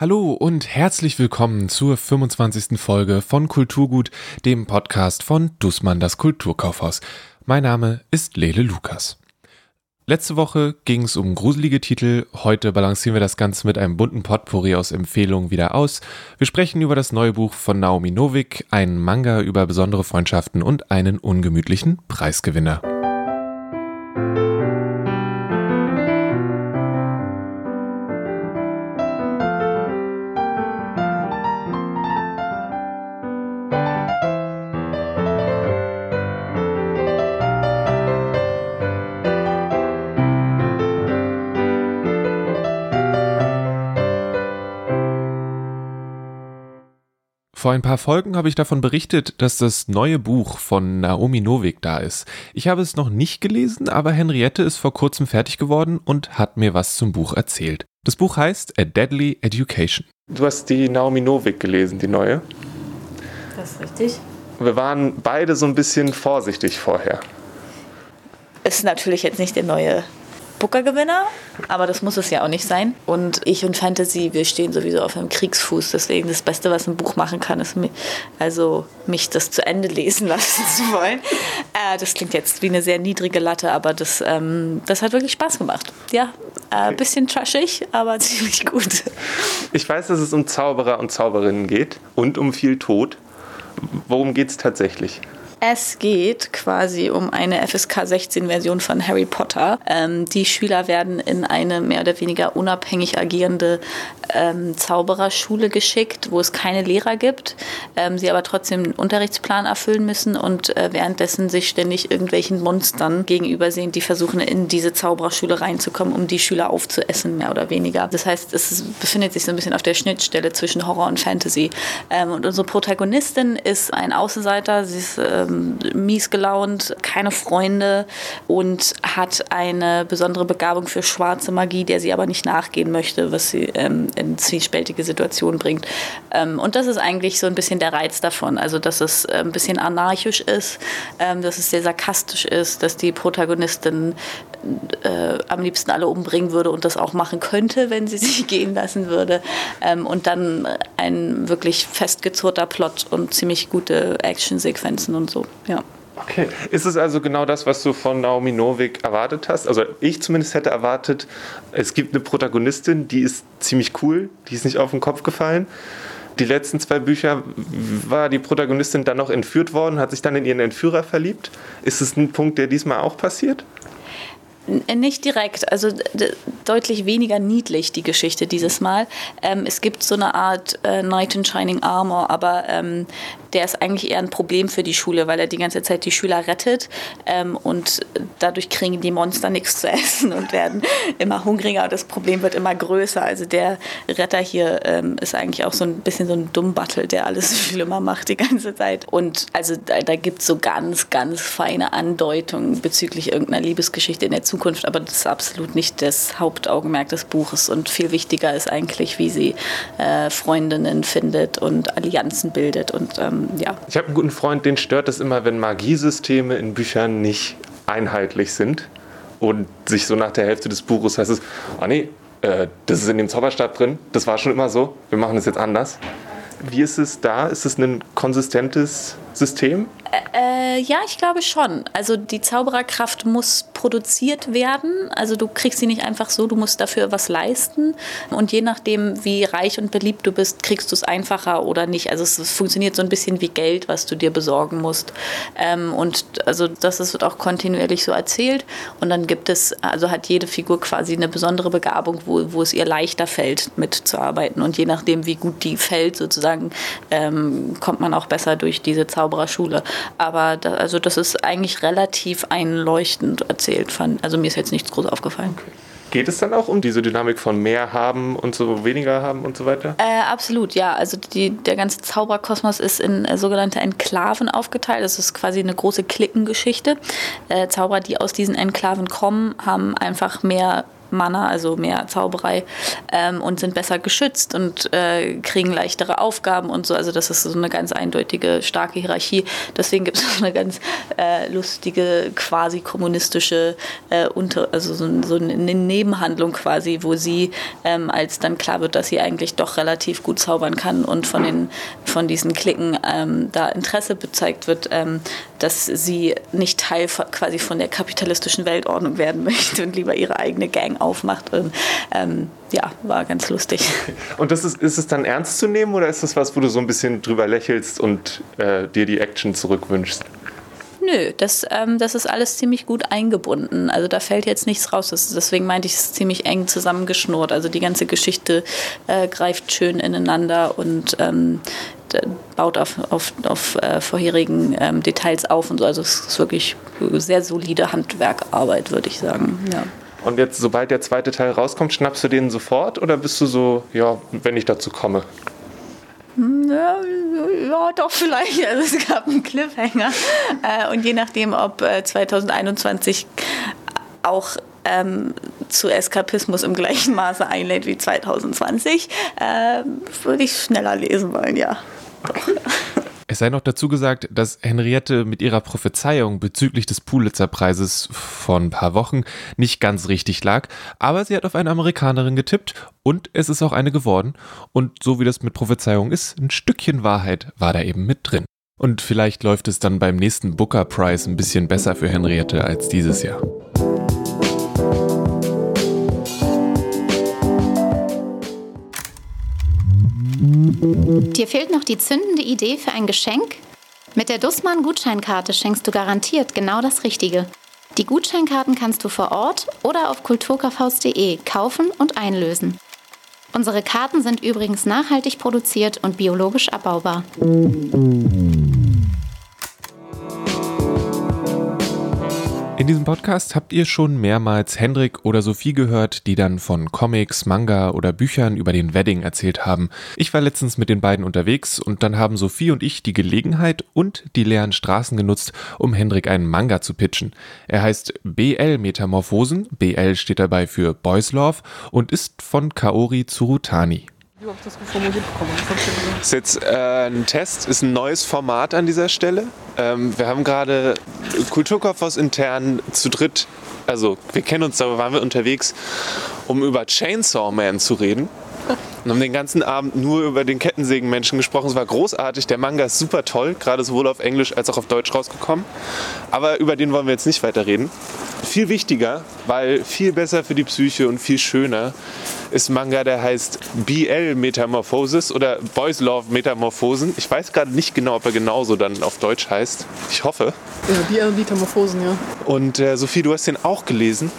Hallo und herzlich willkommen zur 25. Folge von Kulturgut, dem Podcast von Dussmann das Kulturkaufhaus. Mein Name ist Lele Lukas. Letzte Woche ging es um gruselige Titel, heute balancieren wir das Ganze mit einem bunten Potpourri aus Empfehlungen wieder aus. Wir sprechen über das neue Buch von Naomi Novik, einen Manga über besondere Freundschaften und einen ungemütlichen Preisgewinner. Vor ein paar Folgen habe ich davon berichtet, dass das neue Buch von Naomi Novik da ist. Ich habe es noch nicht gelesen, aber Henriette ist vor kurzem fertig geworden und hat mir was zum Buch erzählt. Das Buch heißt A Deadly Education. Du hast die Naomi Novik gelesen, die neue. Das ist richtig. Wir waren beide so ein bisschen vorsichtig vorher. Ist natürlich jetzt nicht der neue Booker-Gewinner, aber das muss es ja auch nicht sein. Und ich und Fantasy, wir stehen sowieso auf einem Kriegsfuß. Deswegen das Beste, was ein Buch machen kann, ist also mich das zu Ende lesen lassen zu wollen. Äh, das klingt jetzt wie eine sehr niedrige Latte, aber das, ähm, das hat wirklich Spaß gemacht. Ja, ein äh, bisschen trashig, aber ziemlich gut. Ich weiß, dass es um Zauberer und Zauberinnen geht und um viel Tod. Worum geht es tatsächlich? Es geht quasi um eine FSK 16 Version von Harry Potter. Ähm, die Schüler werden in eine mehr oder weniger unabhängig agierende ähm, Zaubererschule geschickt, wo es keine Lehrer gibt, ähm, sie aber trotzdem einen Unterrichtsplan erfüllen müssen und äh, währenddessen sich ständig irgendwelchen Monstern gegenübersehen, die versuchen in diese Zaubererschule reinzukommen, um die Schüler aufzuessen, mehr oder weniger. Das heißt, es ist, befindet sich so ein bisschen auf der Schnittstelle zwischen Horror und Fantasy. Ähm, und unsere Protagonistin ist ein Außenseiter, sie ist äh, ähm, mies gelaunt, keine Freunde und hat eine besondere Begabung für schwarze Magie, der sie aber nicht nachgehen möchte, was sie ähm, in zwiespältige Situationen bringt. Ähm, und das ist eigentlich so ein bisschen der Reiz davon, also dass es äh, ein bisschen anarchisch ist, ähm, dass es sehr sarkastisch ist, dass die Protagonistin äh, am liebsten alle umbringen würde und das auch machen könnte, wenn sie sich gehen lassen würde. Ähm, und dann ein wirklich festgezurrter Plot und ziemlich gute Actionsequenzen und so. Ja. Okay. Ist es also genau das, was du von Naomi Novik erwartet hast? Also ich zumindest hätte erwartet, es gibt eine Protagonistin, die ist ziemlich cool, die ist nicht auf den Kopf gefallen. Die letzten zwei Bücher war die Protagonistin dann noch entführt worden, hat sich dann in ihren Entführer verliebt. Ist es ein Punkt, der diesmal auch passiert? Nicht direkt, also deutlich weniger niedlich die Geschichte dieses Mal. Ähm, es gibt so eine Art äh, Knight in Shining Armor, aber ähm, der ist eigentlich eher ein Problem für die Schule, weil er die ganze Zeit die Schüler rettet ähm, und dadurch kriegen die Monster nichts zu essen und werden immer hungriger und das Problem wird immer größer. Also der Retter hier ähm, ist eigentlich auch so ein bisschen so ein Dummbattel, der alles schlimmer macht die ganze Zeit. Und also da, da gibt es so ganz, ganz feine Andeutungen bezüglich irgendeiner Liebesgeschichte in der Zukunft, aber das ist absolut nicht das Hauptaugenmerk des Buches und viel wichtiger ist eigentlich, wie sie äh, Freundinnen findet und Allianzen bildet und ähm, ja. Ich habe einen guten Freund, den stört es immer, wenn Magiesysteme in Büchern nicht einheitlich sind und sich so nach der Hälfte des Buches heißt es, oh nee, äh, das ist in dem Zauberstab drin, das war schon immer so, wir machen das jetzt anders. Wie ist es da? Ist es ein konsistentes System? Äh, ja, ich glaube schon. Also die Zaubererkraft muss produziert werden. Also du kriegst sie nicht einfach so, du musst dafür was leisten. Und je nachdem, wie reich und beliebt du bist, kriegst du es einfacher oder nicht. Also es, funktioniert so ein bisschen wie Geld, was du dir besorgen musst. Ähm, und also das wird auch kontinuierlich so erzählt. Und dann gibt es, also hat jede Figur quasi eine besondere Begabung, wo, wo es ihr leichter fällt, mitzuarbeiten. Und je nachdem, wie gut die fällt, sozusagen, ähm, kommt man auch besser durch diese Zaubererschule. Aber da, also das ist eigentlich relativ einleuchtend erzählt. Fand. Also mir ist jetzt nichts groß aufgefallen. Okay. Geht es dann auch um diese Dynamik von mehr haben und so weniger haben und so weiter? Äh, absolut, ja. Also die, der ganze Zauberkosmos ist in äh, sogenannte Enklaven aufgeteilt. Das ist quasi eine große Klickengeschichte. Äh, Zauberer, die aus diesen Enklaven kommen, haben einfach mehr Mana, also mehr Zauberei, ähm, und sind besser geschützt und äh, kriegen leichtere Aufgaben und so. Also das ist so eine ganz eindeutige, starke Hierarchie. Deswegen gibt es eine ganz äh, lustige, quasi kommunistische, äh, unter, also so, so, eine Nebenhandlung quasi, wo sie, ähm, als dann klar wird, dass sie eigentlich doch relativ gut zaubern kann und von, den, von diesen Klicken ähm, da Interesse bezeigt wird, ähm, dass sie nicht Teil quasi von der kapitalistischen Weltordnung werden möchte und lieber ihre eigene Gang aufmacht. Und, ähm, ja, war ganz lustig. Und das ist, ist es dann ernst zu nehmen oder ist das was, wo du so ein bisschen drüber lächelst und äh, dir die Action zurückwünschst? Nö, das, ähm, das ist alles ziemlich gut eingebunden. Also da fällt jetzt nichts raus. Das, deswegen meinte ich, es ist ziemlich eng zusammengeschnurrt. Also die ganze Geschichte äh, greift schön ineinander und ähm, baut auf, auf, auf äh, vorherigen ähm, Details auf und so. Also es ist wirklich sehr solide Handwerkarbeit, würde ich sagen. Ja. Und jetzt, sobald der zweite Teil rauskommt, schnappst du den sofort oder bist du so, ja, wenn ich dazu komme? Hm, ja, ja, doch, vielleicht. Also es gab einen Cliffhanger. Äh, und je nachdem, ob äh, 2021 auch ähm, zu Eskapismus im gleichen Maße einlädt wie 2020, äh, würde ich schneller lesen wollen, ja. Es sei noch dazu gesagt, dass Henriette mit ihrer Prophezeiung bezüglich des Pulitzer-Preises von ein paar Wochen nicht ganz richtig lag, aber sie hat auf eine Amerikanerin getippt und es ist auch eine geworden. Und so wie das mit Prophezeiung ist, ein Stückchen Wahrheit war da eben mit drin. Und vielleicht läuft es dann beim nächsten Booker Prize ein bisschen besser für Henriette als dieses Jahr. Dir fehlt noch die zündende Idee für ein Geschenk? Mit der Dussmann-Gutscheinkarte schenkst du garantiert genau das Richtige. Die Gutscheinkarten kannst du vor Ort oder auf kulturkaufhaus.de kaufen und einlösen. Unsere Karten sind übrigens nachhaltig produziert und biologisch abbaubar. In diesem Podcast habt ihr schon mehrmals Hendrik oder Sophie gehört, die dann von Comics, Manga oder Büchern über den Wedding erzählt haben. Ich war letztens mit den beiden unterwegs und dann haben Sophie und ich die Gelegenheit und die leeren Straßen genutzt, um Hendrik einen Manga zu pitchen. Er heißt BL Metamorphosen, BL steht dabei für Boys Love und ist von Kaori Tsurutani. Wie habe ich das formuliert bekommen? Das ist jetzt äh, ein Test, ist ein neues Format an dieser Stelle. Ähm, wir haben gerade Kulturkaufhaus intern zu dritt, also wir kennen uns, da waren wir unterwegs, um über Chainsaw Man zu reden. Und haben den ganzen Abend nur über den Kettensägenmenschen gesprochen. Es war großartig. Der Manga ist super toll, gerade sowohl auf Englisch als auch auf Deutsch rausgekommen. Aber über den wollen wir jetzt nicht weiter reden. Viel wichtiger, weil viel besser für die Psyche und viel schöner ist Manga, der heißt BL Metamorphosis oder Boys Love Metamorphosen. Ich weiß gerade nicht genau, ob er genauso dann auf Deutsch heißt. Ich hoffe. Ja, BL Metamorphosen, ja. Und äh, Sophie, du hast den auch gelesen.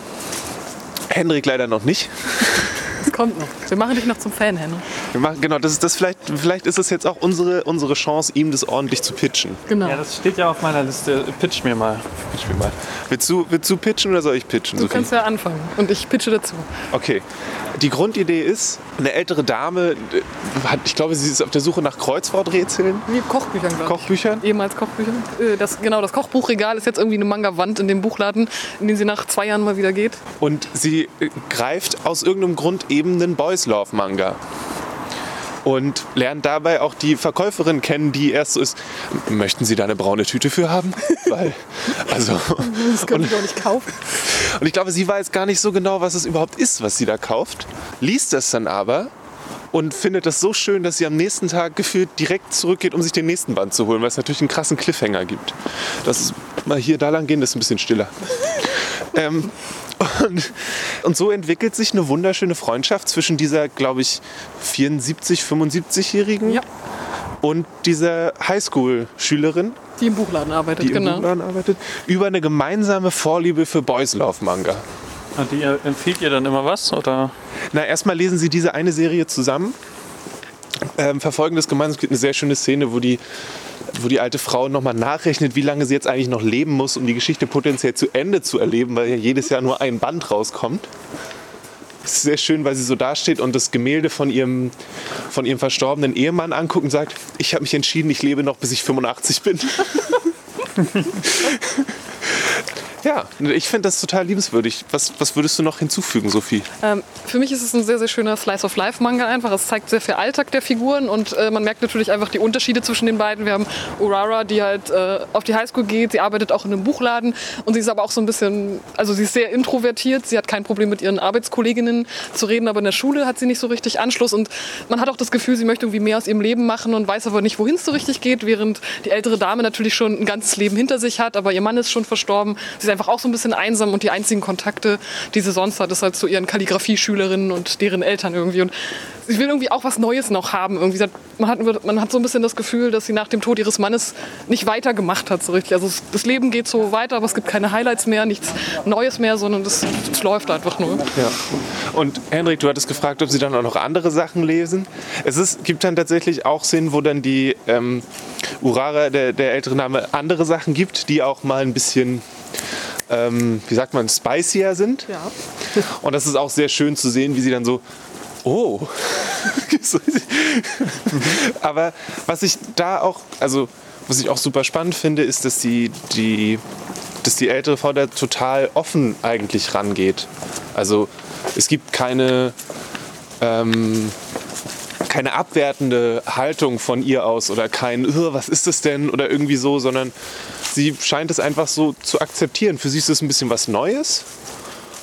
Henrik leider noch nicht. Das kommt noch. Wir machen dich noch zum Fan, Henrik. Wir machen, genau, das ist das vielleicht, vielleicht ist es jetzt auch unsere, unsere Chance, ihm das ordentlich zu pitchen. Genau. Ja, das steht ja auf meiner Liste. Pitch mir mal. Pitch mir mal. Willst du, willst du pitchen oder soll ich pitchen? Du Sophie? kannst ja anfangen und ich pitche dazu. Okay. Die Grundidee ist, eine ältere Dame hat, ich glaube, sie ist auf der Suche nach Kreuzworträtseln. Wie Kochbüchern, glaube ich. Kochbüchern? Ehemals Kochbüchern. Äh, das, genau, das Kochbuchregal ist jetzt irgendwie eine Manga-Wand in dem Buchladen, in den sie nach zwei Jahren mal wieder geht. Und sie äh, greift aus irgendeinem Grund eben einen Boys Love Manga und lernt dabei auch die Verkäuferin kennen, die erst so ist, möchten Sie da eine braune Tüte für haben? Weil, also, das könnte ich auch nicht kaufen. Und ich glaube, sie weiß gar nicht so genau, was es überhaupt ist, was sie da kauft, liest das dann aber und findet das so schön, dass sie am nächsten Tag gefühlt direkt zurückgeht, um sich den nächsten Band zu holen, weil es natürlich einen krassen Cliffhanger gibt. Das ist mal hier da lang gehen, das ist ein bisschen stiller. ähm, und, und, so entwickelt sich eine wunderschöne Freundschaft zwischen dieser, glaube ich, 74, 75-Jährigen ja. und dieser Highschool-Schülerin. Die im Buchladen arbeitet, die genau. im Buchladen arbeitet, über eine gemeinsame Vorliebe für Boys Love Manga. Und die empfiehlt ihr dann immer was? Oder? Na, erstmal lesen sie diese eine Serie zusammen, ähm, verfolgen das gemeinsam. Es gibt eine sehr schöne Szene, wo die wo die alte Frau nochmal nachrechnet, wie lange sie jetzt eigentlich noch leben muss, um die Geschichte potenziell zu Ende zu erleben, weil ja jedes Jahr nur ein Band rauskommt. Das ist sehr schön, weil sie so dasteht und das Gemälde von ihrem, von ihrem verstorbenen Ehemann anguckt und sagt, ich habe mich entschieden, ich lebe noch, bis ich 85 bin. Ja, ich finde das total liebenswürdig. Was, was würdest du noch hinzufügen, Sophie? Ähm, für mich ist es ein sehr, sehr schöner Slice-of-Life-Manga einfach. Es zeigt sehr viel Alltag der Figuren und äh, man merkt natürlich einfach die Unterschiede zwischen den beiden. Wir haben Urara, die halt äh, auf die Highschool geht, sie arbeitet auch in einem Buchladen und sie ist aber auch so ein bisschen, also sie ist sehr introvertiert, sie hat kein Problem mit ihren Arbeitskolleginnen zu reden, aber in der Schule hat sie nicht so richtig Anschluss und man hat auch das Gefühl, sie möchte irgendwie mehr aus ihrem Leben machen und weiß aber nicht, wohin es so richtig geht, während die ältere Dame natürlich schon ein ganzes Leben hinter sich hat, aber ihr Mann ist schon verstorben. Sie ist einfach auch so ein bisschen einsam und die einzigen Kontakte, die sie sonst hat, ist halt zu ihren Kalligrafie-Schülerinnen und deren Eltern irgendwie. Und sie will irgendwie auch was Neues noch haben. Irgendwie. Man, hat, man hat so ein bisschen das Gefühl, dass sie nach dem Tod ihres Mannes nicht weitergemacht hat so richtig. Also das Leben geht so weiter, aber es gibt keine Highlights mehr, nichts Neues mehr, sondern es läuft einfach nur. Ja. Und Henrik, du hattest gefragt, ob sie dann auch noch andere Sachen lesen. Es ist, gibt dann tatsächlich auch Szenen, wo dann die ähm, Urara, der, der ältere Name, andere Sachen gibt, die auch mal ein bisschen ähm, wie sagt man, spicier sind. Ja. Und das ist auch sehr schön zu sehen, wie sie dann so, oh. Aber was ich da auch, also was ich auch super spannend finde, ist, dass die, die, dass die ältere Frau da total offen eigentlich rangeht. Also es gibt keine, ähm, keine abwertende Haltung von ihr aus oder kein, was ist das denn oder irgendwie so, sondern sie scheint es einfach so zu akzeptieren. Für sie ist es ein bisschen was Neues,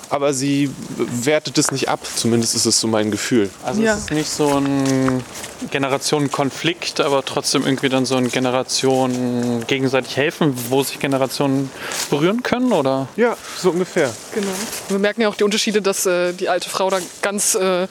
aber sie wertet es nicht ab. Zumindest ist es so mein Gefühl. Also ja. es ist nicht so ein Generationenkonflikt, aber trotzdem irgendwie dann so ein Generation gegenseitig helfen, wo sich Generationen berühren können, oder? Ja, so ungefähr. Genau. Wir merken ja auch die Unterschiede, dass äh, die alte Frau da ganz äh,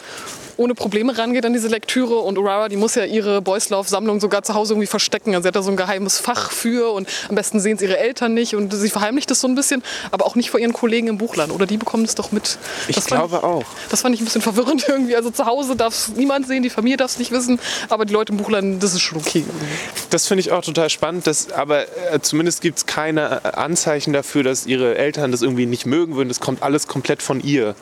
ohne Probleme rangeht an diese Lektüre. Und Urara, die muss ja ihre Boyslauf-Sammlung sogar zu Hause irgendwie verstecken. Also sie hat da so ein geheimes Fach für und am besten sehen es ihre Eltern nicht. Und sie verheimlicht das so ein bisschen, aber auch nicht vor ihren Kollegen im Buchladen. Oder die bekommen es doch mit. Ich glaube ich, auch. Das fand ich ein bisschen verwirrend irgendwie. Also zu Hause darf es niemand sehen, die Familie darf es nicht wissen, aber die Leute im Buchladen, das ist schon okay. Das finde ich auch total spannend, dass, aber äh, zumindest gibt es keine äh, Anzeichen dafür, dass ihre Eltern das irgendwie nicht mögen würden. Das kommt alles komplett von ihr.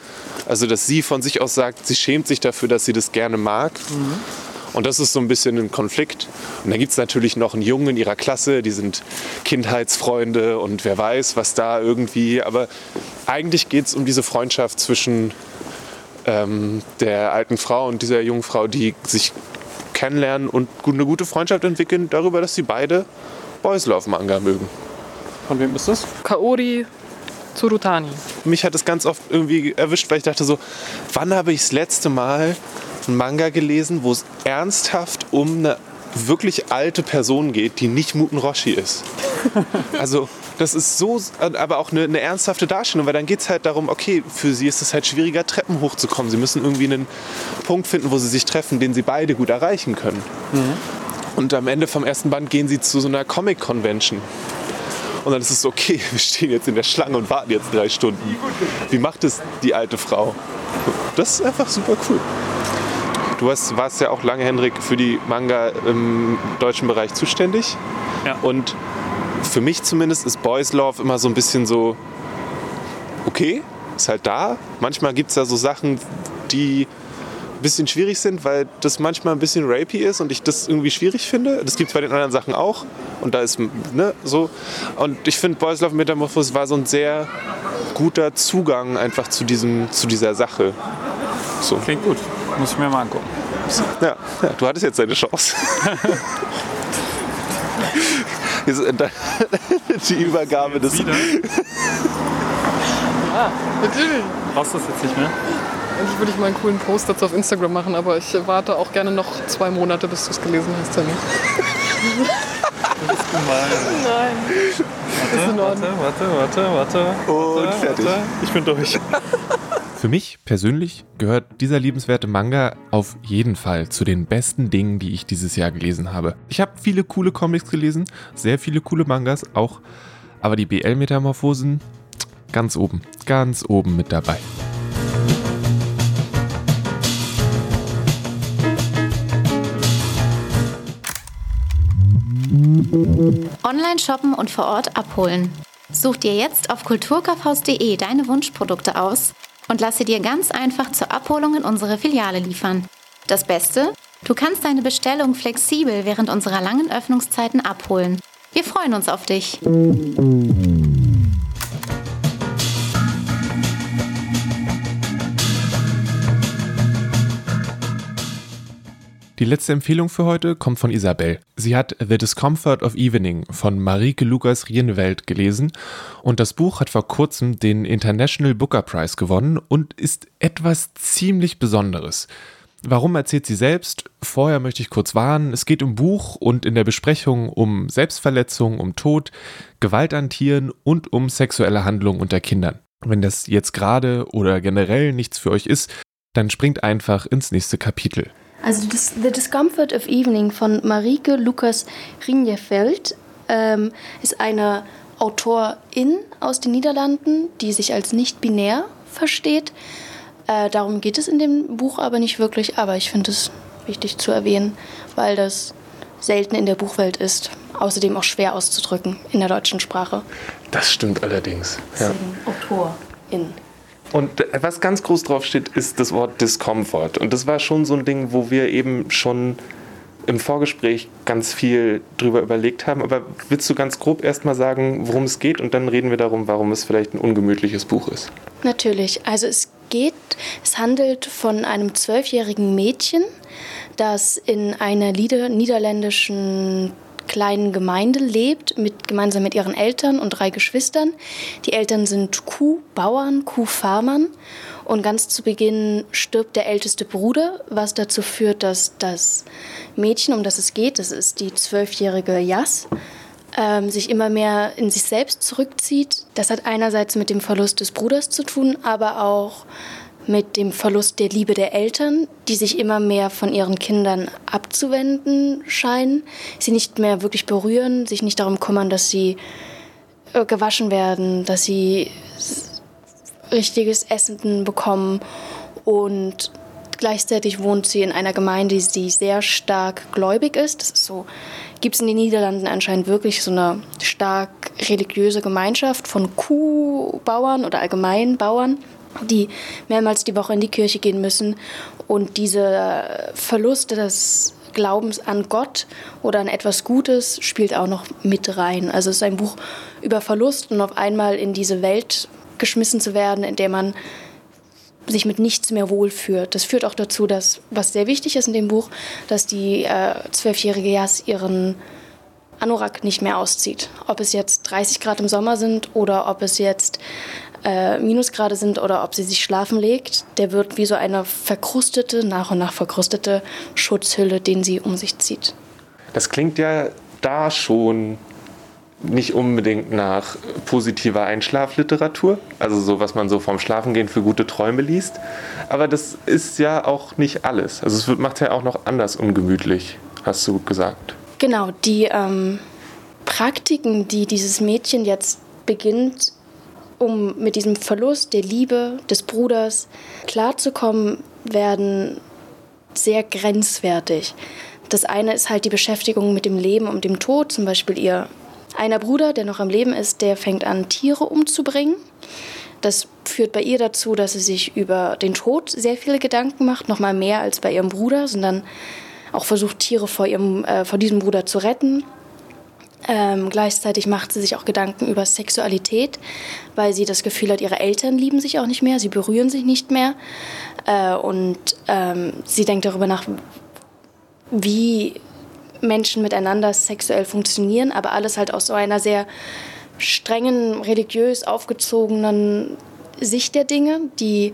Also, dass sie von sich aus sagt, sie schämt sich dafür, dass sie das gerne mag. Mhm. Und das ist so ein bisschen ein Konflikt. Und dann gibt es natürlich noch einen Jungen in ihrer Klasse, die sind Kindheitsfreunde und wer weiß, was da irgendwie. Aber eigentlich geht es um diese Freundschaft zwischen ähm, der alten Frau und dieser jungen Frau, die sich kennenlernen und eine gute Freundschaft entwickeln darüber, dass sie beide Boys Love Manga mögen. Von wem ist das? Kaori Tsurutani. Mich hat es ganz oft irgendwie erwischt, weil ich dachte so, wann habe ich das letzte Mal einen Manga gelesen, wo es ernsthaft um eine wirklich alte Person geht, die nicht Muten Roshi ist. Also das ist so, aber auch eine, eine ernsthafte Darstellung, weil dann geht es halt darum, okay, für sie ist es halt schwieriger, Treppen hochzukommen. Sie müssen irgendwie einen Punkt finden, wo sie sich treffen, den sie beide gut erreichen können. Mhm. Und am Ende vom ersten Band gehen sie zu so einer Comic-Convention. Und dann ist es okay, wir stehen jetzt in der Schlange und warten jetzt drei Stunden. Wie macht es die alte Frau? Das ist einfach super cool. Du hast, warst ja auch lange, Hendrik, für die Manga im deutschen Bereich zuständig. Ja. Und für mich zumindest ist Boys Love immer so ein bisschen so, okay, ist halt da. Manchmal gibt es da so Sachen, die bisschen schwierig sind, weil das manchmal ein bisschen rapey ist und ich das irgendwie schwierig finde. Das gibt es bei den anderen Sachen auch. Und da ist, ne, so. Und ich finde, Boys Love Metamorphose war so ein sehr guter Zugang einfach zu, diesem, zu dieser Sache. So. Klingt gut. Muss ich mir mal angucken. Ja, ja du hattest jetzt deine Chance. Die Übergabe des. Wieder? ja, natürlich. Brauchst du das jetzt nicht mehr? Eigentlich würde ich mal einen coolen Post dazu auf Instagram machen, aber ich warte auch gerne noch zwei Monate, bis du es gelesen hast, Tammy. Das ist gemein. Nein. Warte, warte, warte, warte, warte. Und warte, fertig. Warte. Ich bin durch. Für mich persönlich gehört dieser liebenswerte Manga auf jeden Fall zu den besten Dingen, die ich dieses Jahr gelesen habe. Ich habe viele coole Comics gelesen, sehr viele coole Mangas auch, aber die BL-Metamorphosen ganz oben, ganz oben mit dabei. Online shoppen und vor Ort abholen. Such dir jetzt auf kulturkaufhaus.de deine Wunschprodukte aus und lasse dir ganz einfach zur Abholung in unsere Filiale liefern. Das Beste? Du kannst deine Bestellung flexibel während unserer langen Öffnungszeiten abholen. Wir freuen uns auf dich. Die letzte Empfehlung für heute kommt von Isabel. Sie hat The Discomfort of Evening von Marieke Lukas Rienwelt gelesen und das Buch hat vor kurzem den International Booker Prize gewonnen und ist etwas ziemlich Besonderes. Warum erzählt sie selbst? Vorher möchte ich kurz warnen, es geht im Buch und in der Besprechung um Selbstverletzung, um Tod, Gewalt an Tieren und um sexuelle Handlungen unter Kindern. Wenn das jetzt gerade oder generell nichts für euch ist, dann springt einfach ins nächste Kapitel. Also das, The Discomfort of Evening von Marike Lukas Rinjefeld ähm, ist eine Autorin aus den Niederlanden, die sich als nicht binär versteht äh, darum geht es in dem Buch aber nicht wirklich, aber ich finde es wichtig zu erwähnen, weil das selten in der Buchwelt ist. Außerdem auch schwer auszudrücken in der deutschen Sprache. Das stimmt allerdings. Ja. Autorin. Und was ganz groß drauf steht, ist das Wort Discomfort. Und das war schon so ein Ding, wo wir eben schon im Vorgespräch ganz viel drüber überlegt haben. Aber willst du ganz grob erstmal sagen, worum es geht? Und dann reden wir darum, warum es vielleicht ein ungemütliches Buch ist. Natürlich. Also es geht, es handelt von einem zwölfjährigen Mädchen, das in einer niederländischen kleinen Gemeinde lebt, mit, gemeinsam mit ihren Eltern und drei Geschwistern. Die Eltern sind Kuhbauern, Kuhfarmern. Und ganz zu Beginn stirbt der älteste Bruder, was dazu führt, dass das Mädchen, um das es geht, das ist die zwölfjährige Jas, ähm, sich immer mehr in sich selbst zurückzieht. Das hat einerseits mit dem Verlust des Bruders zu tun, aber auch mit dem Verlust der Liebe der Eltern, die sich immer mehr von ihren Kindern abzuwenden scheinen, sie nicht mehr wirklich berühren, sich nicht darum kümmern, dass sie äh, gewaschen werden, dass sie richtiges Essen bekommen und gleichzeitig wohnt sie in einer Gemeinde, die sehr stark gläubig ist. Das ist so, gibt es in den Niederlanden anscheinend wirklich so eine stark religiöse Gemeinschaft von Kuhbauern oder allgemein Bauern, die mehrmals die Woche in die Kirche gehen müssen und diese Verluste des Glaubens an Gott oder an etwas Gutes spielt auch noch mit rein. Also es ist ein Buch über Verlust und auf einmal in diese Welt geschmissen zu werden, in der man sich mit nichts mehr wohlfühlt. Das führt auch dazu, dass, was sehr wichtig ist in dem Buch, dass die äh, zwölfjährige äh, Jas ihren Anorak nicht mehr auszieht. Ob es jetzt 30 Grad im Sommer sind oder ob es jetzt äh, Minusgrade sind oder ob sie sich schlafen legt, der wird wie so eine verkrustete, nach und nach verkrustete Schutzhülle, den sie um sich zieht. Das klingt ja da schon nicht unbedingt nach positiver Einschlafliteratur, also so, was man so vorm Schlafengehen für gute Träume liest. Aber das ist ja auch nicht alles. Also es macht ja auch noch anders ungemütlich, hast du gesagt. Genau, die ähm, Praktiken, die dieses Mädchen jetzt beginnt, um mit diesem Verlust der Liebe des Bruders klarzukommen, werden sehr grenzwertig. Das eine ist halt die Beschäftigung mit dem Leben und dem Tod, zum Beispiel ihr einer Bruder, der noch am Leben ist, der fängt an, Tiere umzubringen. Das führt bei ihr dazu, dass sie sich über den Tod sehr viele Gedanken macht, noch mal mehr als bei ihrem Bruder, sondern auch versucht, Tiere vor, ihrem, äh, vor diesem Bruder zu retten. Ähm, gleichzeitig macht sie sich auch Gedanken über Sexualität, weil sie das Gefühl hat, ihre Eltern lieben sich auch nicht mehr, sie berühren sich nicht mehr. Äh, und ähm, sie denkt darüber nach, wie Menschen miteinander sexuell funktionieren, aber alles halt aus so einer sehr strengen, religiös aufgezogenen Sicht der Dinge, die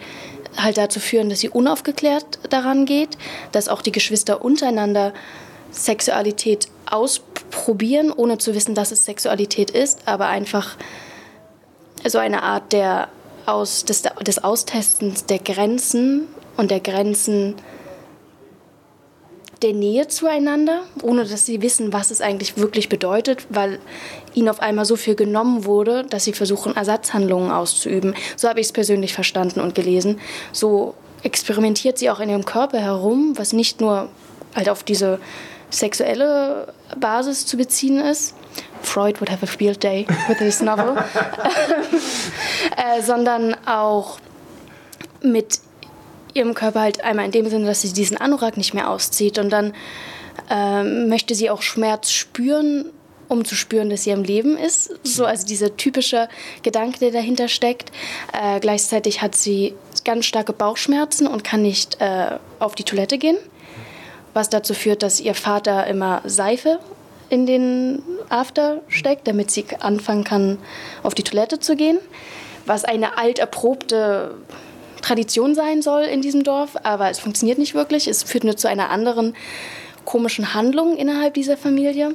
halt dazu führen, dass sie unaufgeklärt daran geht, dass auch die Geschwister untereinander Sexualität ausprobieren, ohne zu wissen, dass es Sexualität ist, aber einfach so eine Art der aus, des, des Austestens der Grenzen und der Grenzen der Nähe zueinander, ohne dass sie wissen, was es eigentlich wirklich bedeutet, weil ihnen auf einmal so viel genommen wurde, dass sie versuchen, Ersatzhandlungen auszuüben. So habe ich es persönlich verstanden und gelesen. So experimentiert sie auch in ihrem Körper herum, was nicht nur halt auf diese sexuelle Basis zu beziehen ist. Freud would have a field day with this novel. äh, sondern auch mit ihrem Körper halt einmal in dem Sinne, dass sie diesen Anorak nicht mehr auszieht und dann ähm, möchte sie auch Schmerz spüren, um zu spüren, dass sie am Leben ist. So, also dieser typische Gedanke, der dahinter steckt. Äh, gleichzeitig hat sie ganz starke Bauchschmerzen und kann nicht äh, auf die Toilette gehen. Was dazu führt, dass ihr Vater immer Seife in den After steckt, damit sie anfangen kann, auf die Toilette zu gehen. Was eine alterprobte Tradition sein soll in diesem Dorf, aber es funktioniert nicht wirklich. Es führt nur zu einer anderen komischen Handlung innerhalb dieser Familie.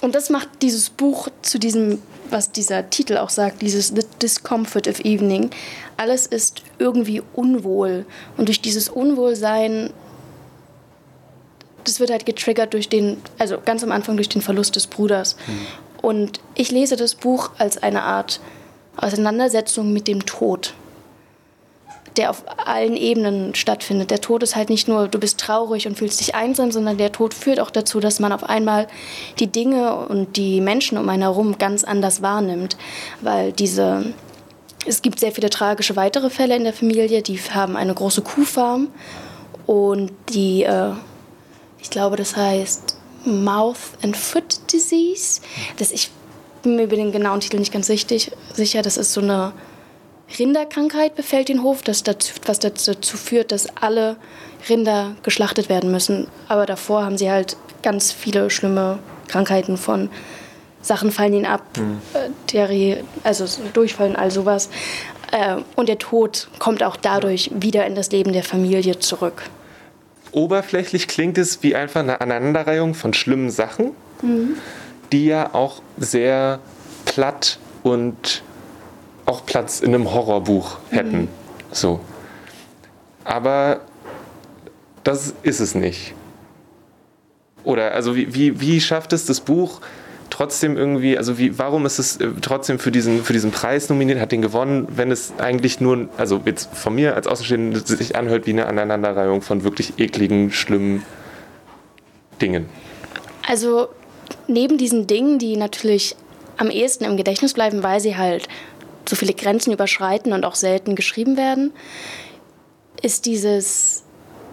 Und das macht dieses Buch zu diesem, was dieser Titel auch sagt, dieses The Discomfort of Evening. Alles ist irgendwie unwohl. Und durch dieses Unwohlsein, das wird halt getriggert durch den, also ganz am Anfang durch den Verlust des Bruders. Mhm. Und ich lese das Buch als eine Art Auseinandersetzung mit dem Tod der auf allen Ebenen stattfindet. Der Tod ist halt nicht nur, du bist traurig und fühlst dich einsam, sondern der Tod führt auch dazu, dass man auf einmal die Dinge und die Menschen um einen herum ganz anders wahrnimmt, weil diese es gibt sehr viele tragische weitere Fälle in der Familie. Die haben eine große Kuhfarm und die, äh, ich glaube, das heißt Mouth and Foot Disease. Das, ich bin mir über den genauen Titel nicht ganz richtig, sicher. Das ist so eine Rinderkrankheit befällt den Hof, das dazu, was dazu führt, dass alle Rinder geschlachtet werden müssen. Aber davor haben sie halt ganz viele schlimme Krankheiten von Sachen fallen ihnen ab, mhm. Terry, also Durchfall und all sowas. Äh, und der Tod kommt auch dadurch wieder in das Leben der Familie zurück. Oberflächlich klingt es wie einfach eine Aneinanderreihung von schlimmen Sachen, mhm. die ja auch sehr platt und auch Platz in einem Horrorbuch hätten. Mhm. So. Aber das ist es nicht. Oder also wie, wie, wie schafft es das Buch trotzdem irgendwie, also wie, warum ist es äh, trotzdem für diesen, für diesen Preis nominiert, hat den gewonnen, wenn es eigentlich nur, also jetzt von mir als Außenstehender sich anhört wie eine Aneinanderreihung von wirklich ekligen, schlimmen Dingen? Also neben diesen Dingen, die natürlich am ehesten im Gedächtnis bleiben, weil sie halt so viele Grenzen überschreiten und auch selten geschrieben werden, ist dieses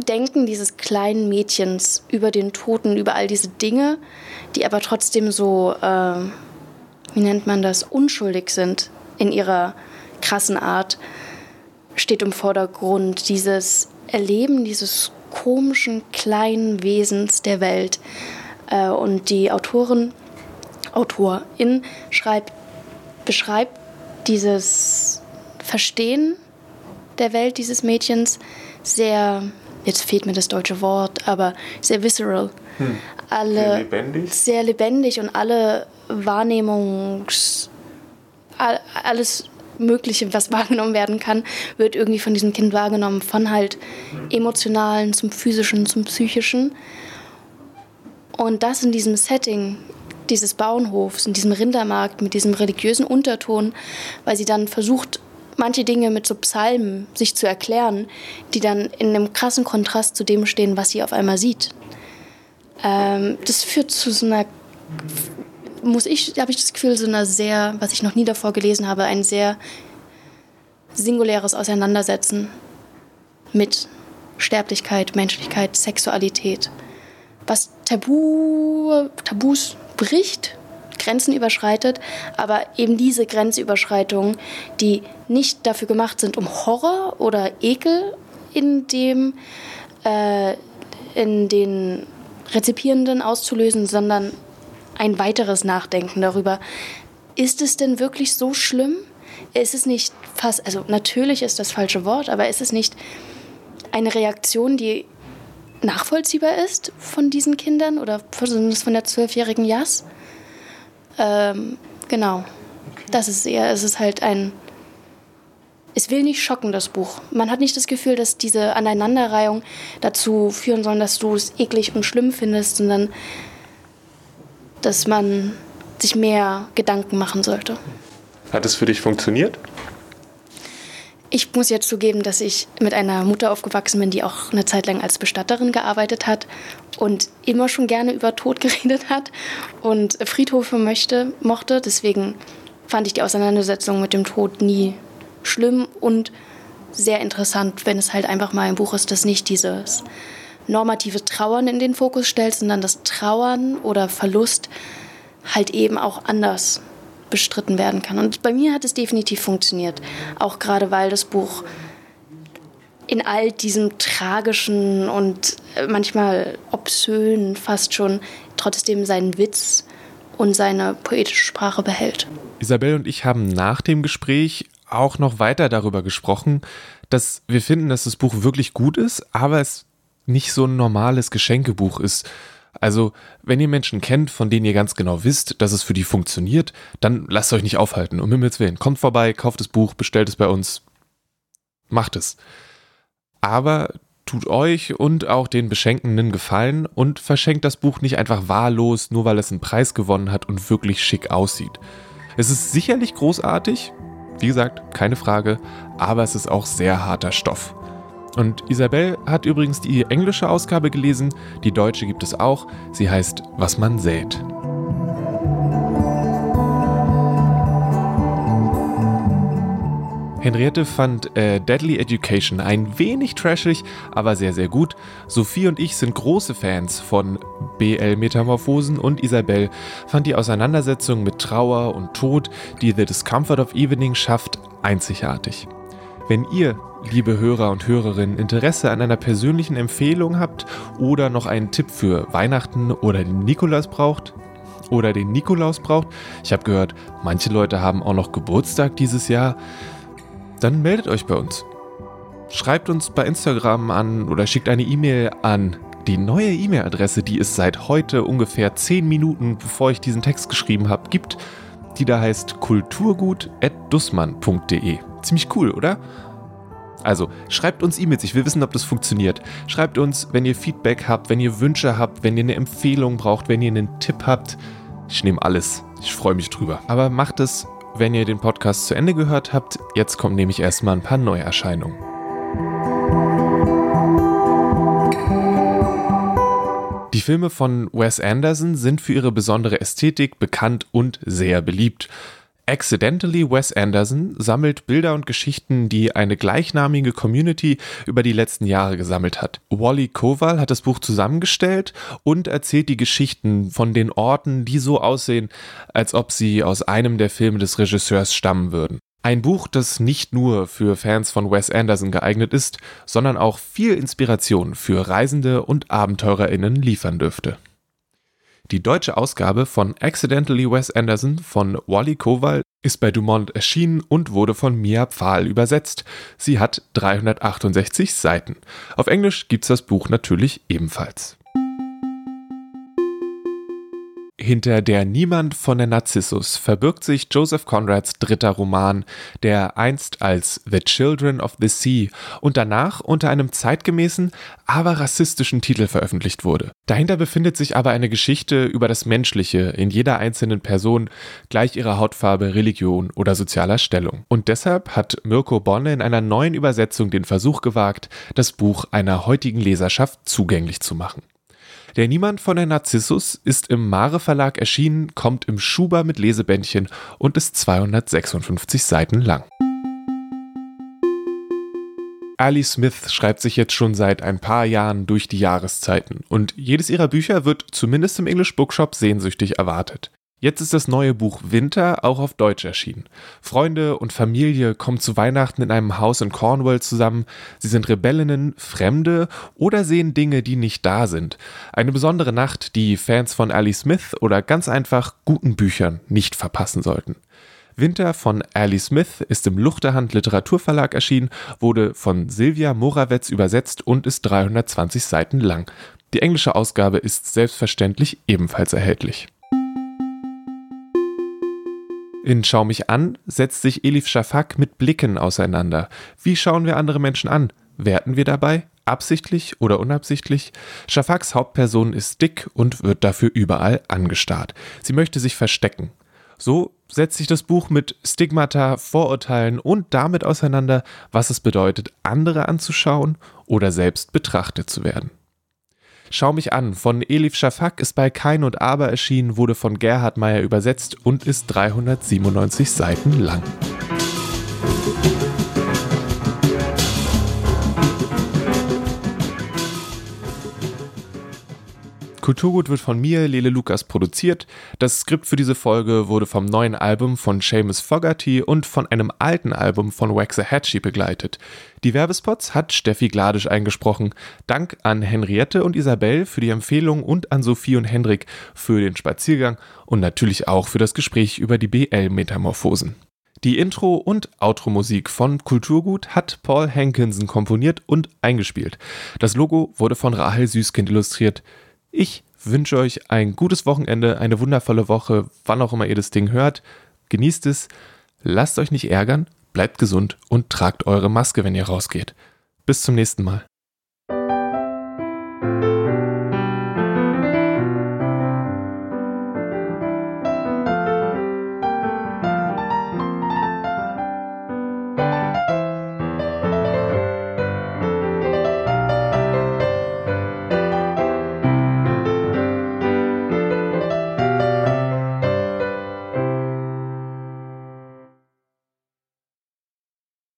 Denken dieses kleinen Mädchens über den Toten, über all diese Dinge, die aber trotzdem so, äh, wie nennt man das, unschuldig sind in ihrer krassen Art, steht im Vordergrund. Dieses Erleben dieses komischen kleinen Wesens der Welt. Äh, und die Autorin, Autorin schreibt, beschreibt dieses Verstehen der Welt dieses Mädchens sehr, jetzt fehlt mir das deutsche Wort, aber sehr visceral. Hm. Alle, sehr lebendig? Sehr lebendig und alle Wahrnehmungs... alles Mögliche, was wahrgenommen werden kann, wird irgendwie von diesem Kind wahrgenommen. Von halt emotionalen zum physischen, zum psychischen. Und das in diesem Setting dieses Bauernhofs, in diesem Rindermarkt mit diesem religiösen Unterton, weil sie dann versucht, manche Dinge mit so Psalmen sich zu erklären, die dann in einem krassen Kontrast zu dem stehen, was sie auf einmal sieht. Ähm, das führt zu so einer, muss ich, habe ich das Gefühl, so einer sehr, was ich noch nie davor gelesen habe, ein sehr singuläres Auseinandersetzen mit Sterblichkeit, Menschlichkeit, Sexualität. Was Tabu, Tabus bricht, Grenzen überschreitet, aber eben diese Grenzüberschreitungen, die nicht dafür gemacht sind, um Horror oder Ekel in dem äh, in den Rezipierenden auszulösen, sondern ein weiteres Nachdenken darüber, ist es denn wirklich so schlimm? Ist es nicht fast, also natürlich ist das falsche Wort, aber ist es nicht eine Reaktion, die nachvollziehbar ist von diesen Kindern oder von der zwölfjährigen Jas. Ähm, genau. Okay. Das ist eher, es ist halt ein. Es will nicht schocken, das Buch. Man hat nicht das Gefühl, dass diese Aneinanderreihung dazu führen soll, dass du es eklig und schlimm findest, sondern dass man sich mehr Gedanken machen sollte. Hat es für dich funktioniert? Ich muss jetzt zugeben, dass ich mit einer Mutter aufgewachsen bin, die auch eine Zeit lang als Bestatterin gearbeitet hat und immer schon gerne über Tod geredet hat und Friedhofe möchte, mochte. Deswegen fand ich die Auseinandersetzung mit dem Tod nie schlimm und sehr interessant, wenn es halt einfach mal ein Buch ist, das nicht dieses normative Trauern in den Fokus stellt, sondern das Trauern oder Verlust halt eben auch anders bestritten werden kann. Und bei mir hat es definitiv funktioniert. Auch gerade weil das Buch in all diesem tragischen und äh, manchmal obszönen fast schon trotzdem seinen Witz und seine poetische Sprache behält. Isabel und ich haben nach dem Gespräch auch noch weiter darüber gesprochen, dass wir finden, dass das Buch wirklich gut ist, aber es nicht so ein normales Geschenkebuch ist. Also, wenn ihr Menschen kennt, von denen ihr ganz genau wisst, dass es für die funktioniert, dann lasst euch nicht aufhalten. Um Himmels Willen. Kommt vorbei, kauft das Buch, bestellt es bei uns. Macht es. Aber tut euch und auch den Beschenkenden Gefallen und verschenkt das Buch nicht einfach wahllos, nur weil es einen Preis gewonnen hat und wirklich schick aussieht. Es ist sicherlich großartig, wie gesagt, keine Frage, aber es ist auch sehr harter Stoff. Und Isabel hat übrigens die englische Ausgabe gelesen, die deutsche gibt es auch. Sie heißt Was man sät. Henriette fand äh, Deadly Education ein wenig trashig, aber sehr, sehr gut. Sophie und ich sind große Fans von BL-Metamorphosen und Isabel fand die Auseinandersetzung mit Trauer und Tod, die The Discomfort of Evening schafft, einzigartig. Wenn ihr, liebe Hörer und Hörerinnen, Interesse an einer persönlichen Empfehlung habt oder noch einen Tipp für Weihnachten oder den Nikolaus braucht, oder den Nikolaus braucht, ich habe gehört, manche Leute haben auch noch Geburtstag dieses Jahr, dann meldet euch bei uns. Schreibt uns bei Instagram an oder schickt eine E-Mail an die neue E-Mail-Adresse, die es seit heute ungefähr 10 Minuten, bevor ich diesen Text geschrieben habe, gibt, die da heißt kulturgut.dussmann.de. Ziemlich cool, oder? Also, schreibt uns E-Mails, ich will wissen, ob das funktioniert. Schreibt uns, wenn ihr Feedback habt, wenn ihr Wünsche habt, wenn ihr eine Empfehlung braucht, wenn ihr einen Tipp habt. Ich nehme alles. Ich freue mich drüber. Aber macht es wenn ihr den Podcast zu Ende gehört habt. Jetzt kommen nämlich erstmal ein paar Neuerscheinungen. Die Filme von Wes Anderson sind für ihre besondere Ästhetik bekannt und sehr beliebt. Accidentally Wes Anderson sammelt Bilder und Geschichten, die eine gleichnamige Community über die letzten Jahre gesammelt hat. Wally Koval hat das Buch zusammengestellt und erzählt die Geschichten von den Orten, die so aussehen, als ob sie aus einem der Filme des Regisseurs stammen würden. Ein Buch, das nicht nur für Fans von Wes Anderson geeignet ist, sondern auch viel Inspiration für Reisende und Abenteurerinnen liefern dürfte. Die deutsche Ausgabe von Accidentally Wes Anderson von Wally Kowal ist bei Dumont erschienen und wurde von Mia Pfahl übersetzt. Sie hat 368 Seiten. Auf Englisch gibt's das Buch natürlich ebenfalls. Hinter der Niemand von der Narzissus verbirgt sich Joseph Conrads dritter Roman, der einst als The Children of the Sea und danach unter einem zeitgemäßen, aber rassistischen Titel veröffentlicht wurde. Dahinter befindet sich aber eine Geschichte über das Menschliche in jeder einzelnen Person, gleich ihrer Hautfarbe, Religion oder sozialer Stellung. Und deshalb hat Mirko Bonne in einer neuen Übersetzung den Versuch gewagt, das Buch einer heutigen Leserschaft zugänglich zu machen. Der Niemand von der Narzissus ist im Mare Verlag erschienen, kommt im Schuber mit Lesebändchen und ist 256 Seiten lang. Ali Smith schreibt sich jetzt schon seit ein paar Jahren durch die Jahreszeiten und jedes ihrer Bücher wird zumindest im English Bookshop sehnsüchtig erwartet. Jetzt ist das neue Buch Winter auch auf Deutsch erschienen. Freunde und Familie kommen zu Weihnachten in einem Haus in Cornwall zusammen. Sie sind Rebellinnen, Fremde oder sehen Dinge, die nicht da sind. Eine besondere Nacht, die Fans von Ali Smith oder ganz einfach guten Büchern nicht verpassen sollten. Winter von Ali Smith ist im Luchterhand Literaturverlag erschienen, wurde von Silvia Morawetz übersetzt und ist 320 Seiten lang. Die englische Ausgabe ist selbstverständlich ebenfalls erhältlich. In Schau mich an setzt sich Elif Shafak mit Blicken auseinander. Wie schauen wir andere Menschen an? Werten wir dabei? Absichtlich oder unabsichtlich? Shafaks Hauptperson ist dick und wird dafür überall angestarrt. Sie möchte sich verstecken. So setzt sich das Buch mit Stigmata, Vorurteilen und damit auseinander, was es bedeutet, andere anzuschauen oder selbst betrachtet zu werden. Schau mich an von Elif Shafak ist bei Kein und Aber erschienen, wurde von Gerhard Meyer übersetzt und ist 397 Seiten lang. Kulturgut wird von mir, Lele Lukas, produziert. Das Skript für diese Folge wurde vom neuen Album von Seamus Fogarty und von einem alten Album von Waxahachie begleitet. Die Werbespots hat Steffi Gladisch eingesprochen. Dank an Henriette und Isabel für die Empfehlung und an Sophie und Hendrik für den Spaziergang und natürlich auch für das Gespräch über die BL-Metamorphosen. Die Intro- und Outro-Musik von Kulturgut hat Paul Hankinson komponiert und eingespielt. Das Logo wurde von Rahel Süßkind illustriert. Ich wünsche euch ein gutes Wochenende, eine wundervolle Woche, wann auch immer ihr das Ding hört. Genießt es, lasst euch nicht ärgern, bleibt gesund und tragt eure Maske, wenn ihr rausgeht. Bis zum nächsten Mal.